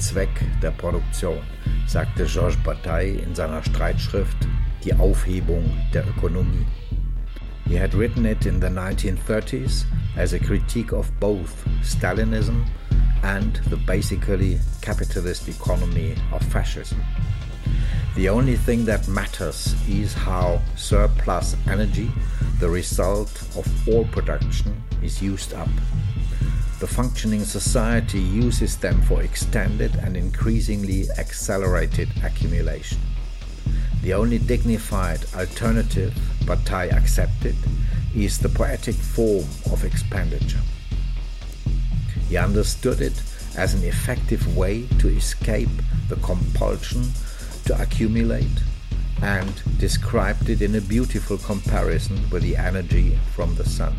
Zweck der Produktion, sagte Georges Bataille in seiner Streitschrift Die Aufhebung der Ökonomie. He had written it in the 1930s as a critique of both Stalinism and the basically capitalist economy of fascism. The only thing that matters is how surplus energy, the result of all production, is used up. The functioning society uses them for extended and increasingly accelerated accumulation. The only dignified alternative Bataille accepted is the poetic form of expenditure. He understood it as an effective way to escape the compulsion to accumulate and described it in a beautiful comparison with the energy from the sun.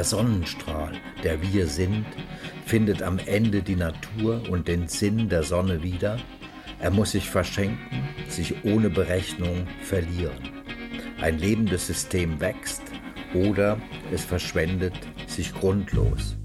Der Sonnenstrahl, der wir sind, findet am Ende die Natur und den Sinn der Sonne wieder. Er muss sich verschenken, sich ohne Berechnung verlieren. Ein lebendes System wächst oder es verschwendet sich grundlos.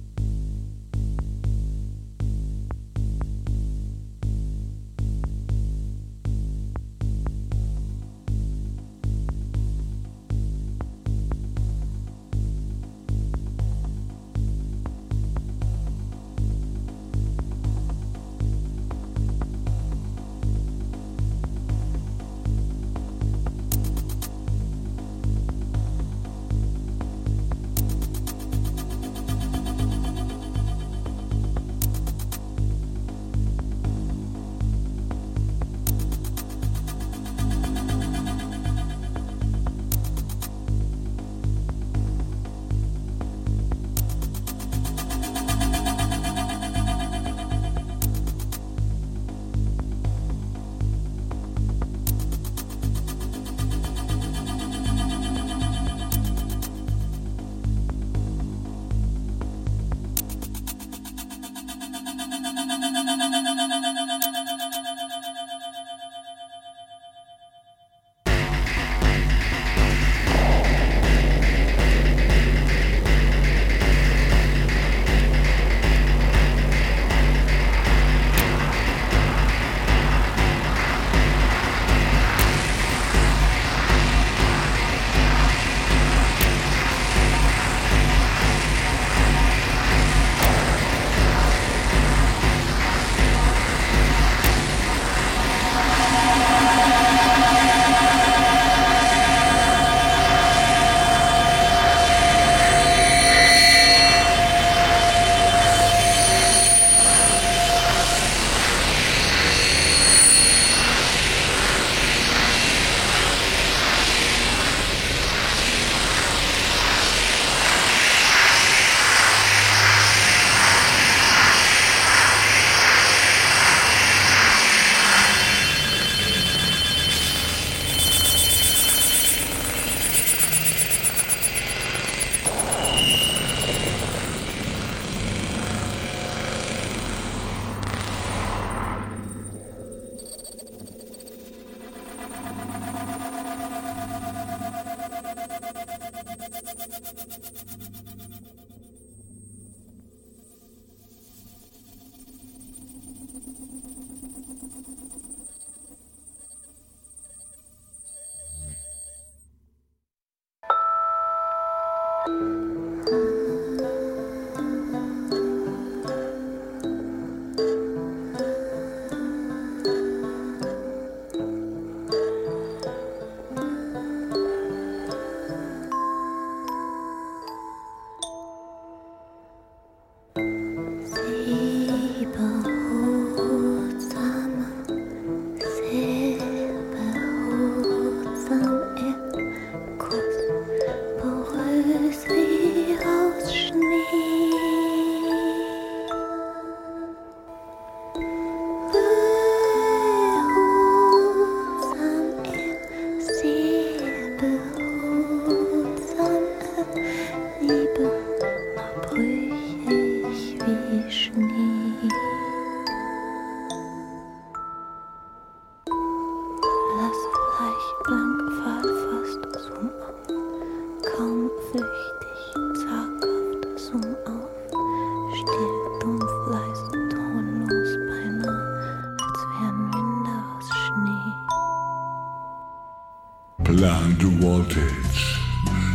Plant voltage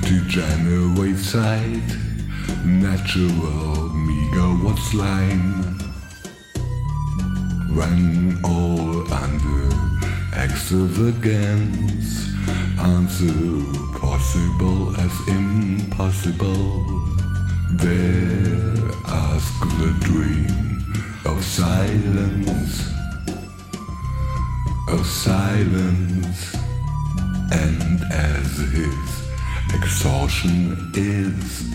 to generate sight, natural megawatts line. When all under extravagance, answer possible as impossible. There ask the dream of silence, of silence, and as his exhaustion is.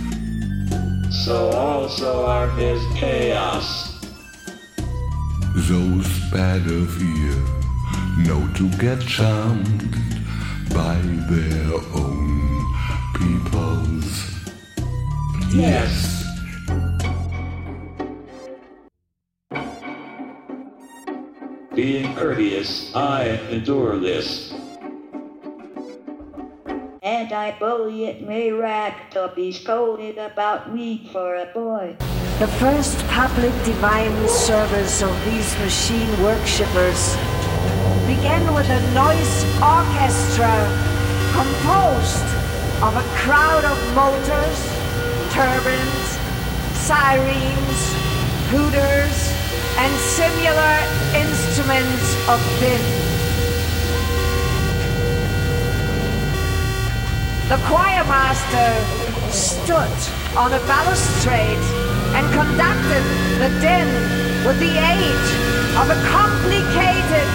So also are his chaos. Those bad of ear know to get charmed by their own peoples. Yes. Being courteous, I endure this. Be scolded about me for a boy. The first public divine service of these machine worshippers began with a noise orchestra composed of a crowd of motors, turbines, sirens, hooters, and similar instruments of din. The choirmaster stood on a balustrade and conducted the din with the aid of a complicated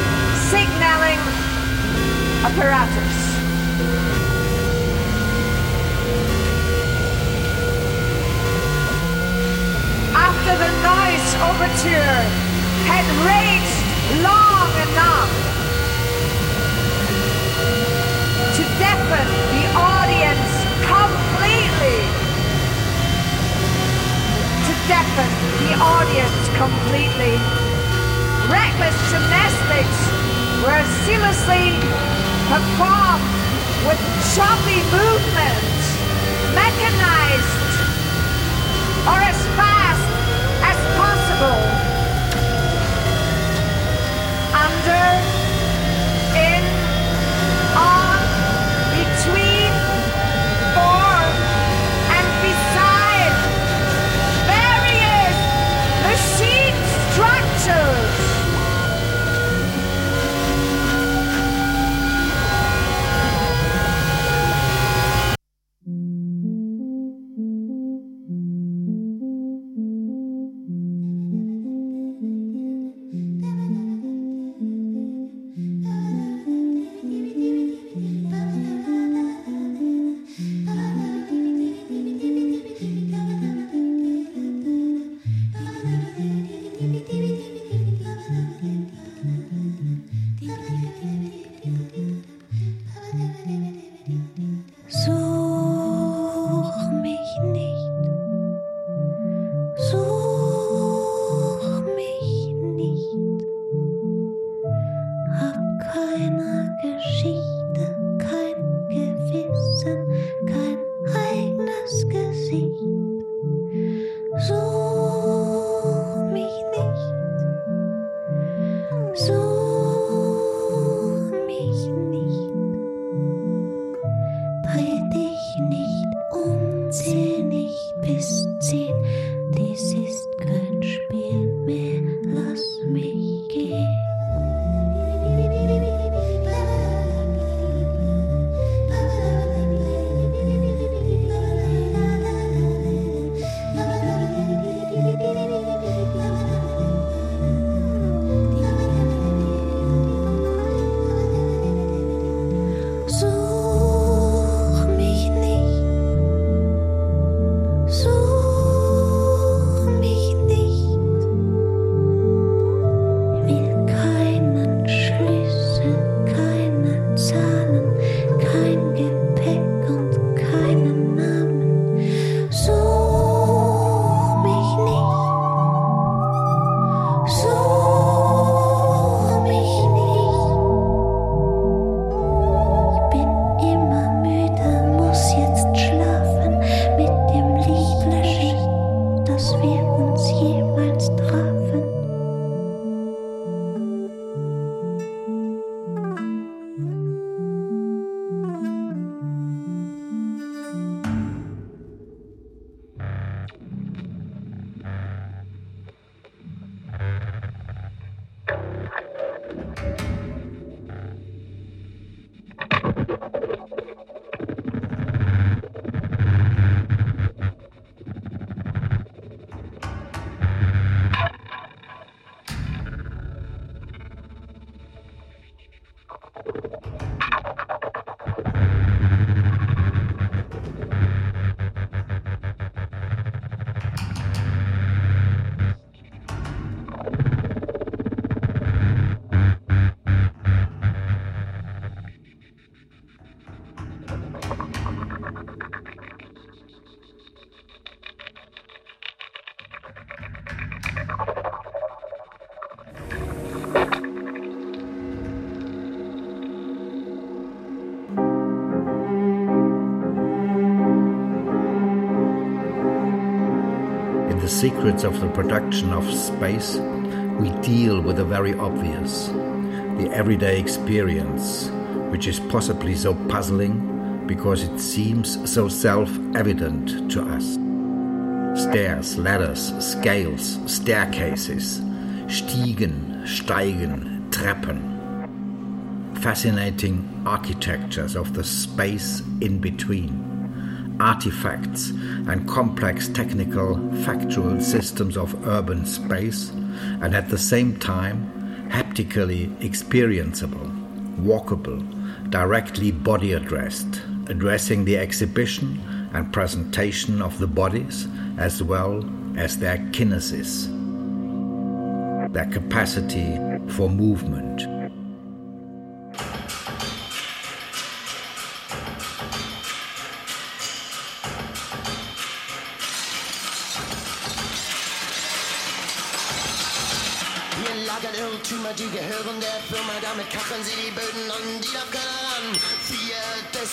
signaling apparatus. After the noise overture had raged long enough to deafen the audience completely, to deafen the audience completely, reckless gymnastics were seamlessly performed with choppy movements, mechanized or as fast as possible. Under, Secrets of the production of space, we deal with the very obvious, the everyday experience, which is possibly so puzzling because it seems so self evident to us. Stairs, ladders, scales, staircases, Stiegen, Steigen, Treppen. Fascinating architectures of the space in between artifacts and complex technical factual systems of urban space, and at the same time haptically experienceable, walkable, directly body addressed, addressing the exhibition and presentation of the bodies as well as their kinesis, their capacity for movement.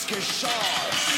Viertes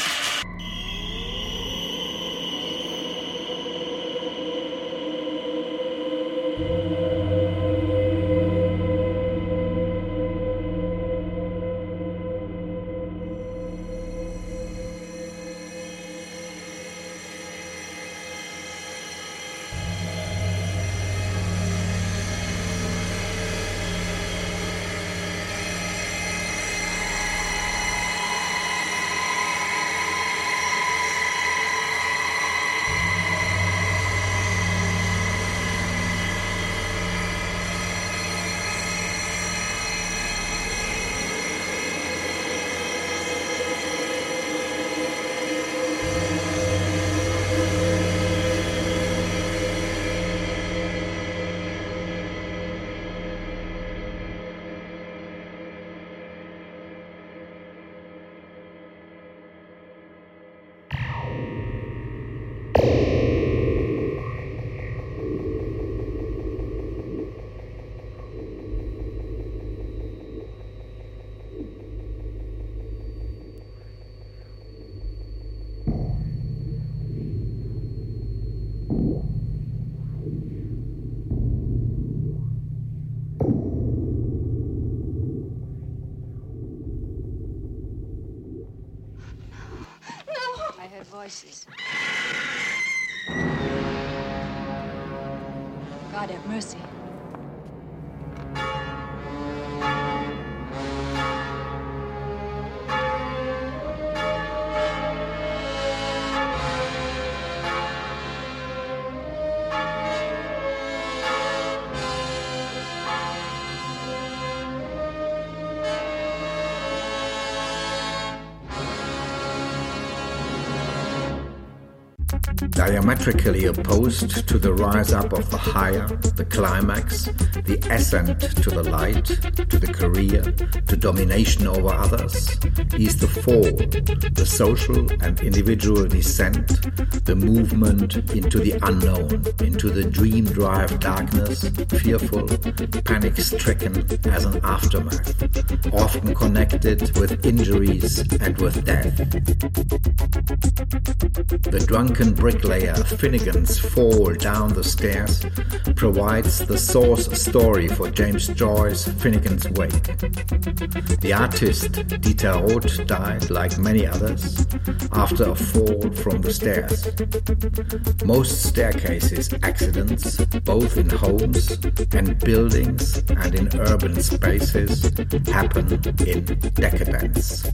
God have mercy. Diametrically opposed to the rise up of the higher, the climax, the ascent to the light, to the career, to domination over others, is the fall, the social and individual descent, the movement into the unknown, into the dream drive darkness, fearful, panic stricken as an aftermath, often connected with injuries and with death. The drunken bricklayer Finnegan's fall down the stairs provides the source story for James Joyce's Finnegans Wake. The artist Dieter Roth died, like many others, after a fall from the stairs. Most staircases accidents, both in homes and buildings and in urban spaces, happen in decadence.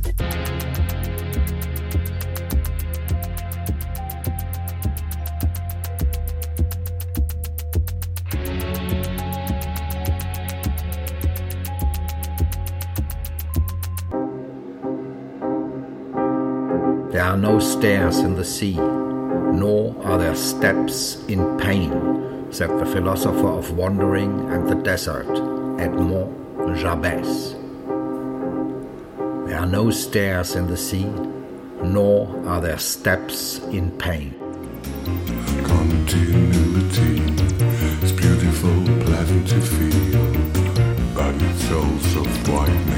Stairs in the sea, nor are there steps in pain, said the philosopher of wandering and the desert, Edmond Jabès. There are no stairs in the sea, nor are there steps in pain. Continuity is beautiful, pleasant to feel, but it's also frightening.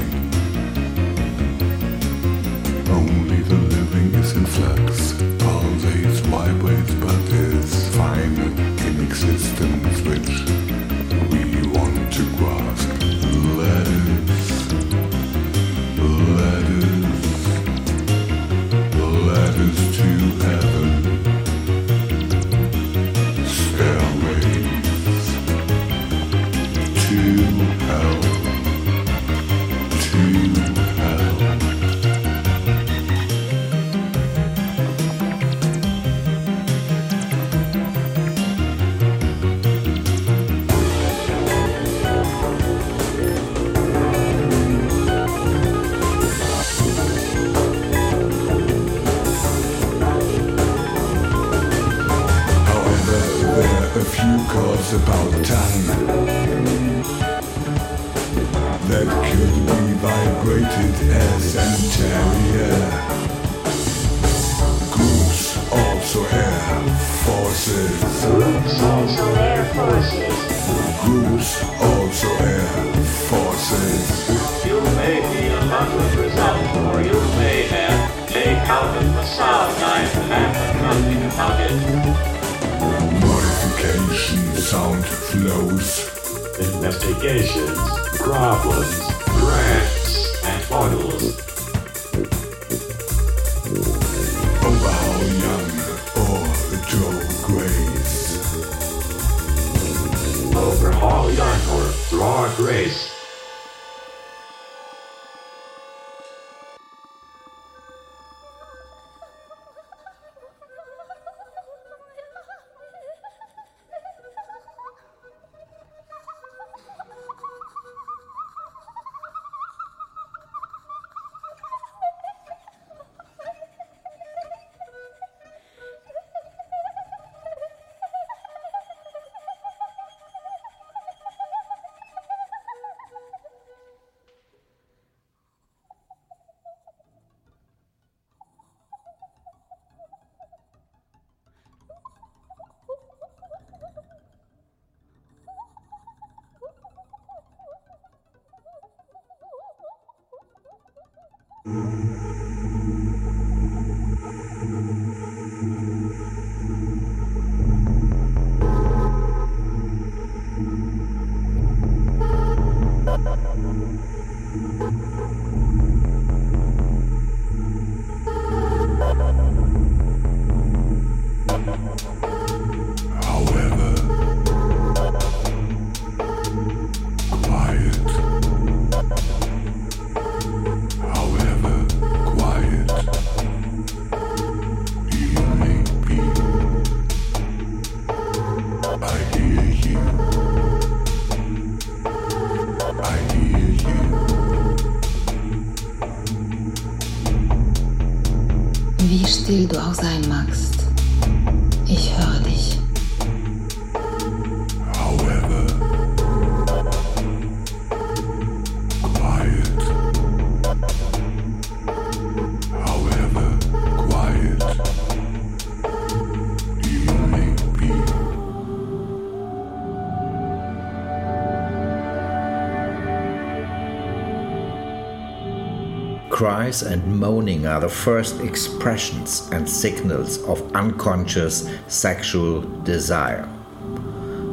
Cries and moaning are the first expressions and signals of unconscious sexual desire.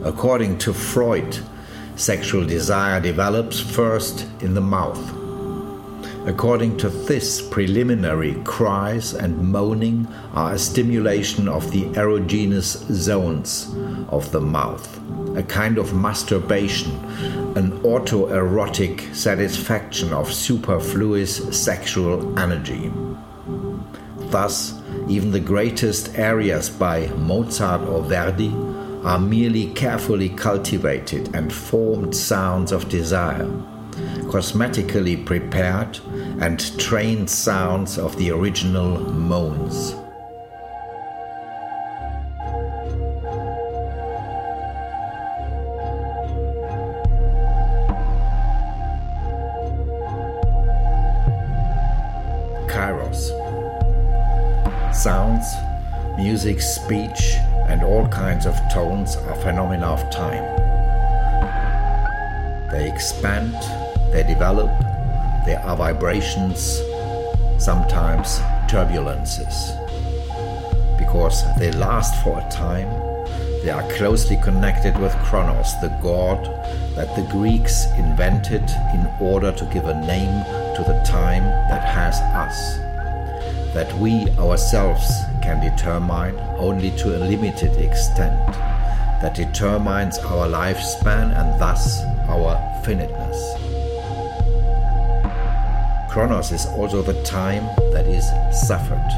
According to Freud, sexual desire develops first in the mouth. According to this preliminary, cries and moaning are a stimulation of the erogenous zones of the mouth, a kind of masturbation, an autoerotic satisfaction of superfluous sexual energy. Thus, even the greatest arias by Mozart or Verdi are merely carefully cultivated and formed sounds of desire, cosmetically prepared and trained sounds of the original moans. Music, speech, and all kinds of tones are phenomena of time. They expand, they develop, there are vibrations, sometimes turbulences. Because they last for a time, they are closely connected with Kronos, the god that the Greeks invented in order to give a name to the time that has us. That we ourselves can determine only to a limited extent, that determines our lifespan and thus our finiteness. Kronos is also the time that is suffered,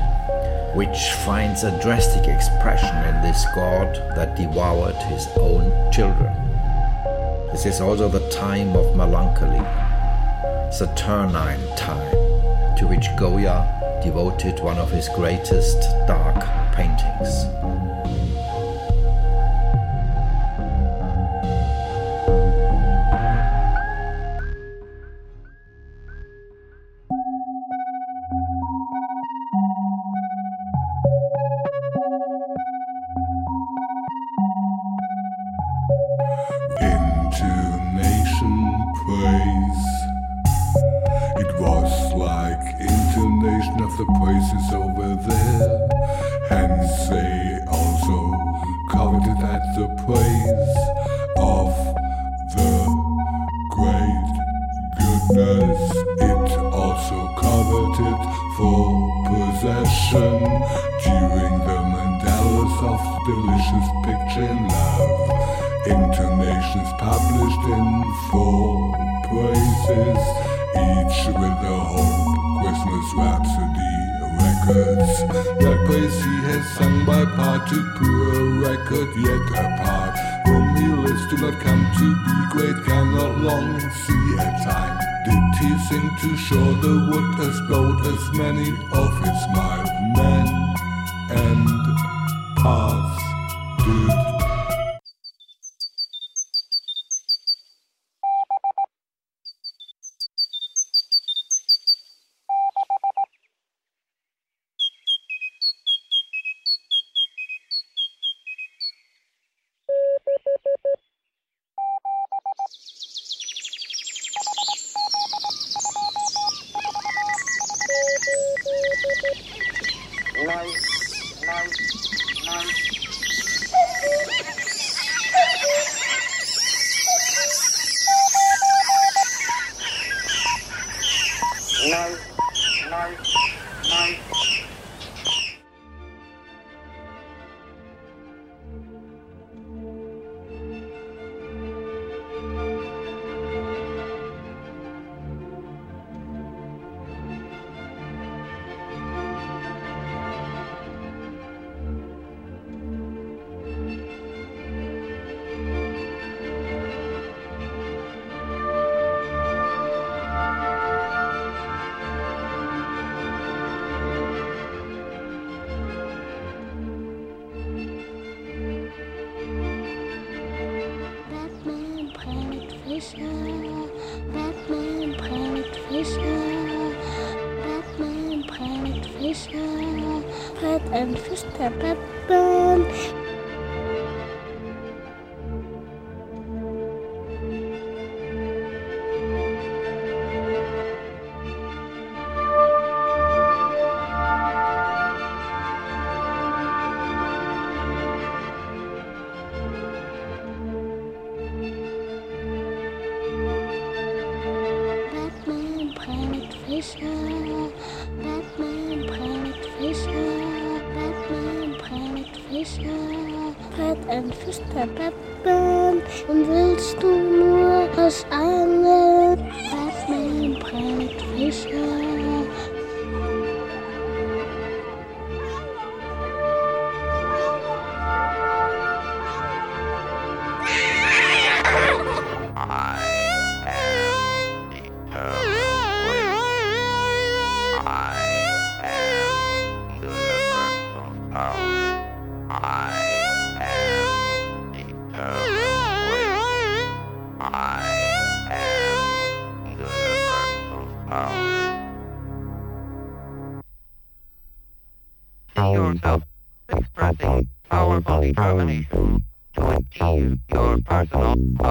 which finds a drastic expression in this god that devoured his own children. This is also the time of melancholy, Saturnine time, to which Goya devoted one of his greatest dark paintings. Did? Fisher. Pat and Batman. Batman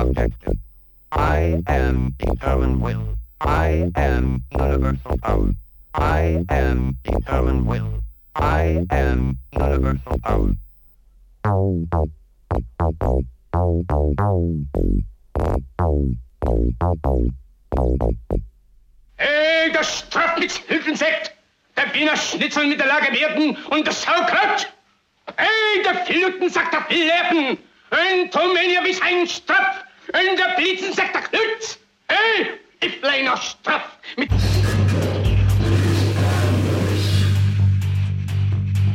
objective. I am determined will. I am universal power. I am determined will. I am universal power. Hey, der Strafnitzhülfensekt, der Wiener Schnitzel mit der Lagerwerten und das Saukraut. Hey, der Filuten-Sack der Flerten, ein Tomenia bis ein Strapf,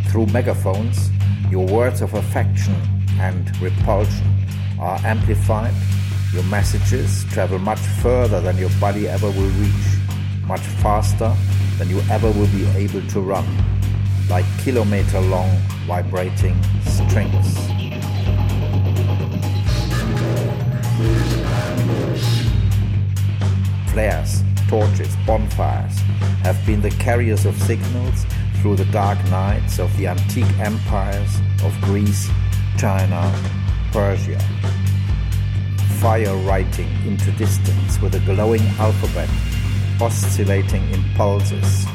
Through megaphones, your words of affection and repulsion are amplified. Your messages travel much further than your body ever will reach, much faster than you ever will be able to run, like kilometer long vibrating strings. Flares, torches, bonfires have been the carriers of signals through the dark nights of the antique empires of Greece, China, Persia. Fire writing into distance with a glowing alphabet, oscillating in pulses,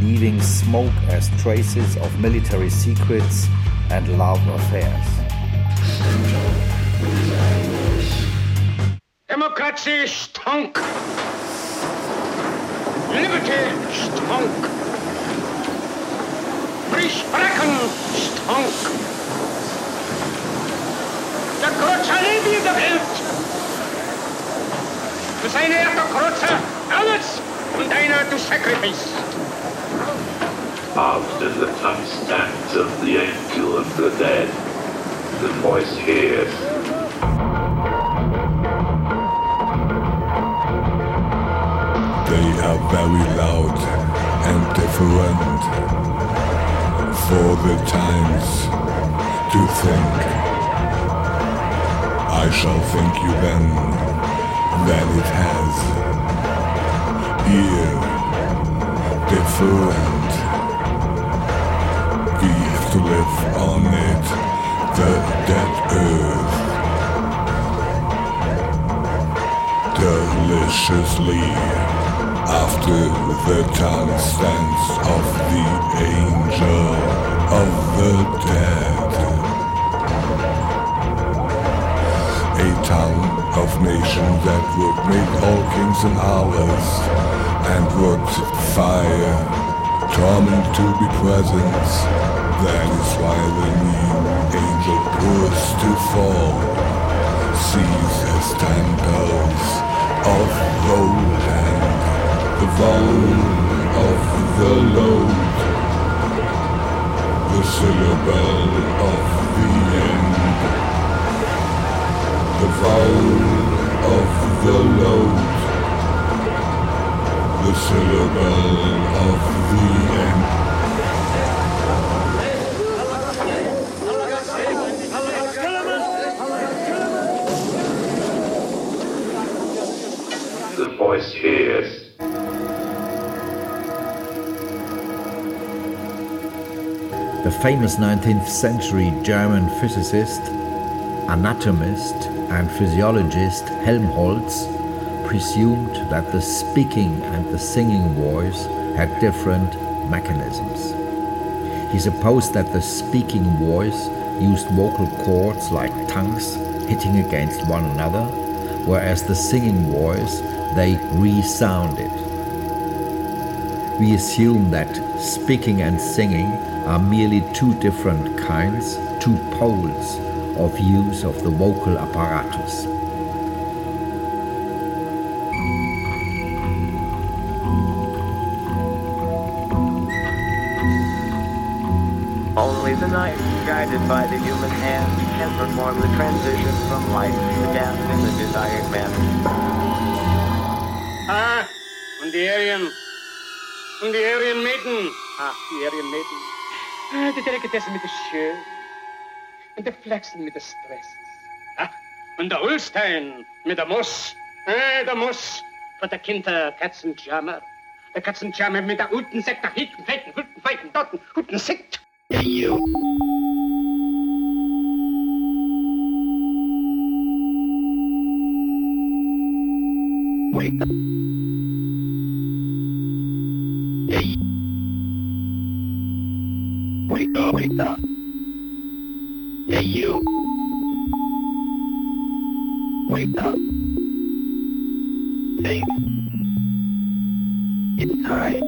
leaving smoke as traces of military secrets and love affairs. Democracy stunk. Liberty stunk. Free sprechen stunk. Der Kreuzer Liebe der Welt. Für seine Erde Kreuzer alles und einer to sacrifice. After the tongue stands of the angel of the dead, the voice hears. Very loud and different for the times to think. I shall think you then that it has ear different. We have to live on it, the dead earth. Deliciously after the tongue stands of the angel of the dead. A tongue of nation that would make all kings and hours and would fire torment to be present. That is why the new angel pours to fall, sees time goes of Roland the vowel of the load, the syllable of the end, the vowel of the load, the syllable of the end. The voice hears. Famous 19th century German physicist, anatomist, and physiologist Helmholtz presumed that the speaking and the singing voice had different mechanisms. He supposed that the speaking voice used vocal cords like tongues hitting against one another, whereas the singing voice they resounded. We assume that speaking and singing are merely two different kinds, two poles of use of the vocal apparatus. Only the knife, guided by the human hand, can perform the transition from life to death in the desired manner. Ah, und die Aryan. Und die Aryan Maiden. Ah, die Aryan Maiden. Ah, die Delikatessen mit der Schön. Und der Flexen mit der Stresses. Ah, und der Ulstein mit der Muss. Ah, der Muss. Von der Kinder Katzenjammer. Der Katzenjammer mit der guten Sekt, der Hitten, Feiten, Hutten, Feiten, Dotten, guten Sekt. Hey, you. Wake up. Wake up. Hey, you. Wake up. Think. It's time.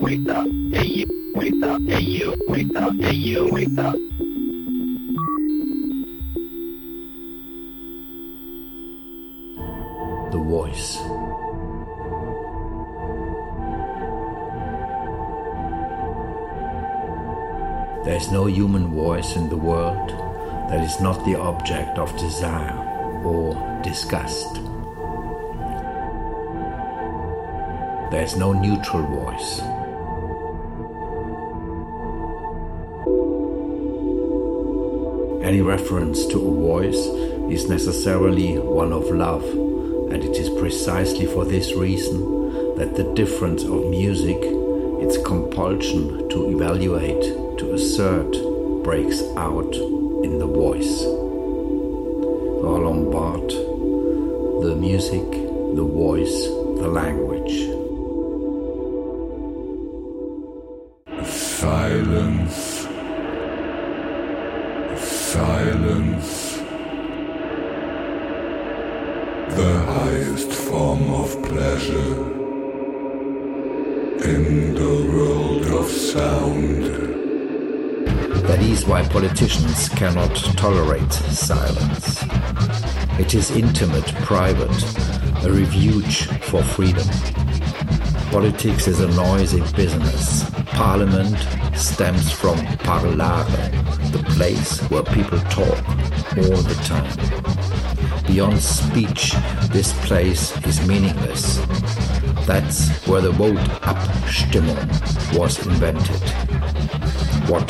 Wake up. Hey, you. Wake up. Hey, you. Wake up. Hey, you. Wake up. There is no human voice in the world that is not the object of desire or disgust. There is no neutral voice. Any reference to a voice is necessarily one of love, and it is precisely for this reason that the difference of music, its compulsion to evaluate, to assert, breaks out in the voice. Roland Lombard, the music, the voice, the language. Silence. Silence. Why politicians cannot tolerate silence. It is intimate, private, a refuge for freedom. Politics is a noisy business. Parliament stems from parlare, the place where people talk all the time. Beyond speech, this place is meaningless. That's where the vote Abstimmung was invented. What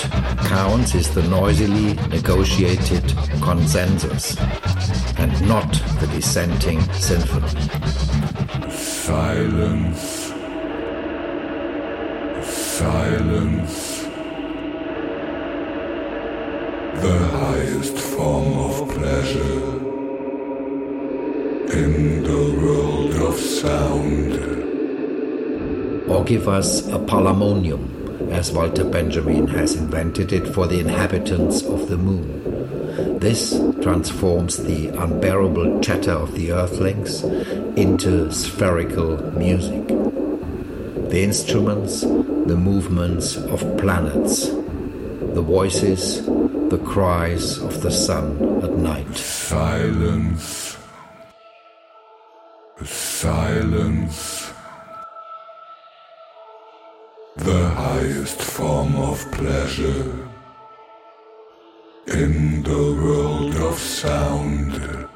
counts is the noisily negotiated consensus and not the dissenting symphony. Silence. Silence. The highest form of pleasure in the world of sound. Or give us a palamonium, as Walter Benjamin has invented it for the inhabitants of the moon. This transforms the unbearable chatter of the earthlings into spherical music. The instruments, the movements of planets, the voices, the cries of the sun at night. Silence. Silence. The highest form of pleasure in the world of sound.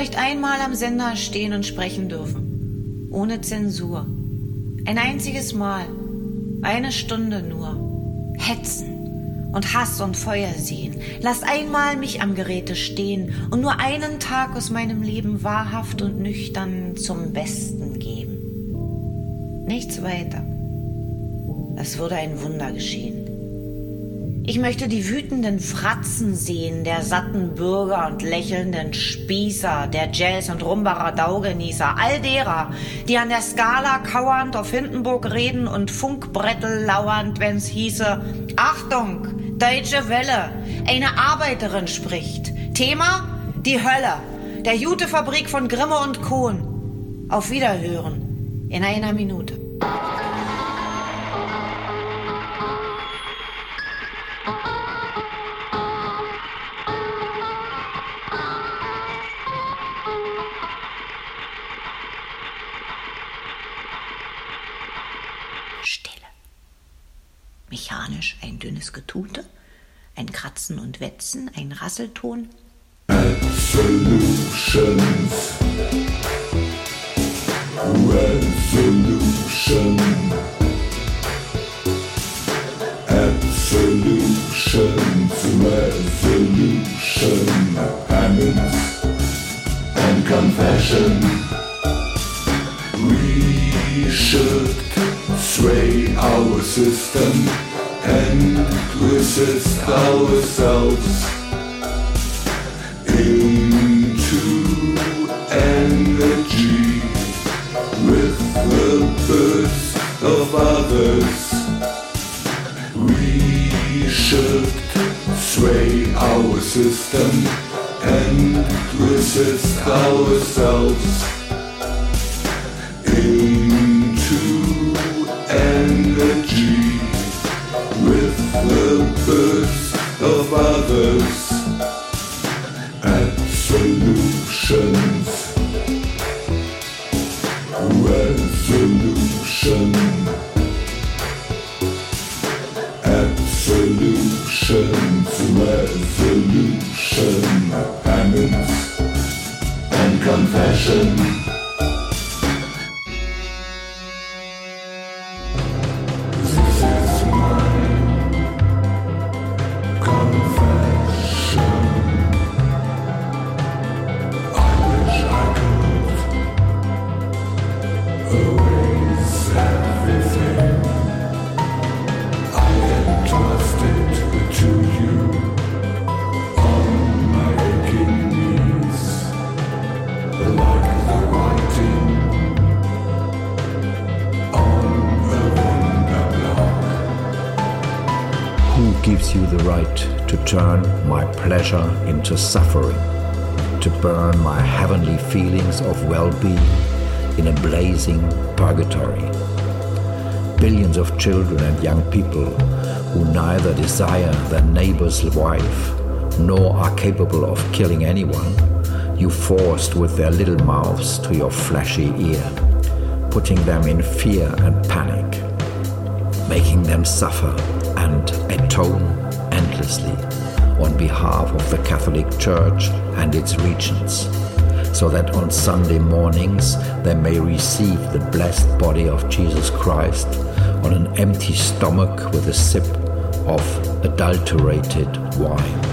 Möchte einmal am Sender stehen und sprechen dürfen. Ohne Zensur. Ein einziges Mal. Eine Stunde nur. Hetzen und Hass und Feuer sehen. Lasst einmal mich am Geräte stehen und nur einen Tag aus meinem Leben wahrhaft und nüchtern zum Besten geben. Nichts weiter. Es würde ein Wunder geschehen. Ich möchte die wütenden Fratzen sehen, der satten Bürger und lächelnden Spießer, der Jazz- und Rumba-Radau-Genießer, all derer, die an der Skala kauernd auf Hindenburg reden und Funkbrettel lauernd, wenn's hieße, Achtung, Deutsche Welle, eine Arbeiterin spricht. Thema? Die Hölle, der Jutefabrik von Grimme und Kohn. Auf Wiederhören in einer Minute. Mechanisch ein dünnes Getute, ein Kratzen und Wetzen, ein Rasselton. Solutions. Resolution. Absolutions. Resolution. Penance and confession. We should sway our system and resist ourselves into energy with the burst of others. We should sway our system and resist ourselves into burst of others and solutions. Resolution. Absolutions. Resolution. Penance and confession. Into suffering, to burn my heavenly feelings of well being in a blazing purgatory. Billions of children and young people who neither desire their neighbor's wife nor are capable of killing anyone, you forced with their little mouths to your fleshy ear, putting them in fear and panic, making them suffer and atone endlessly on behalf of the Catholic Church and its regents, so that on Sunday mornings they may receive the blessed body of Jesus Christ on an empty stomach with a sip of adulterated wine.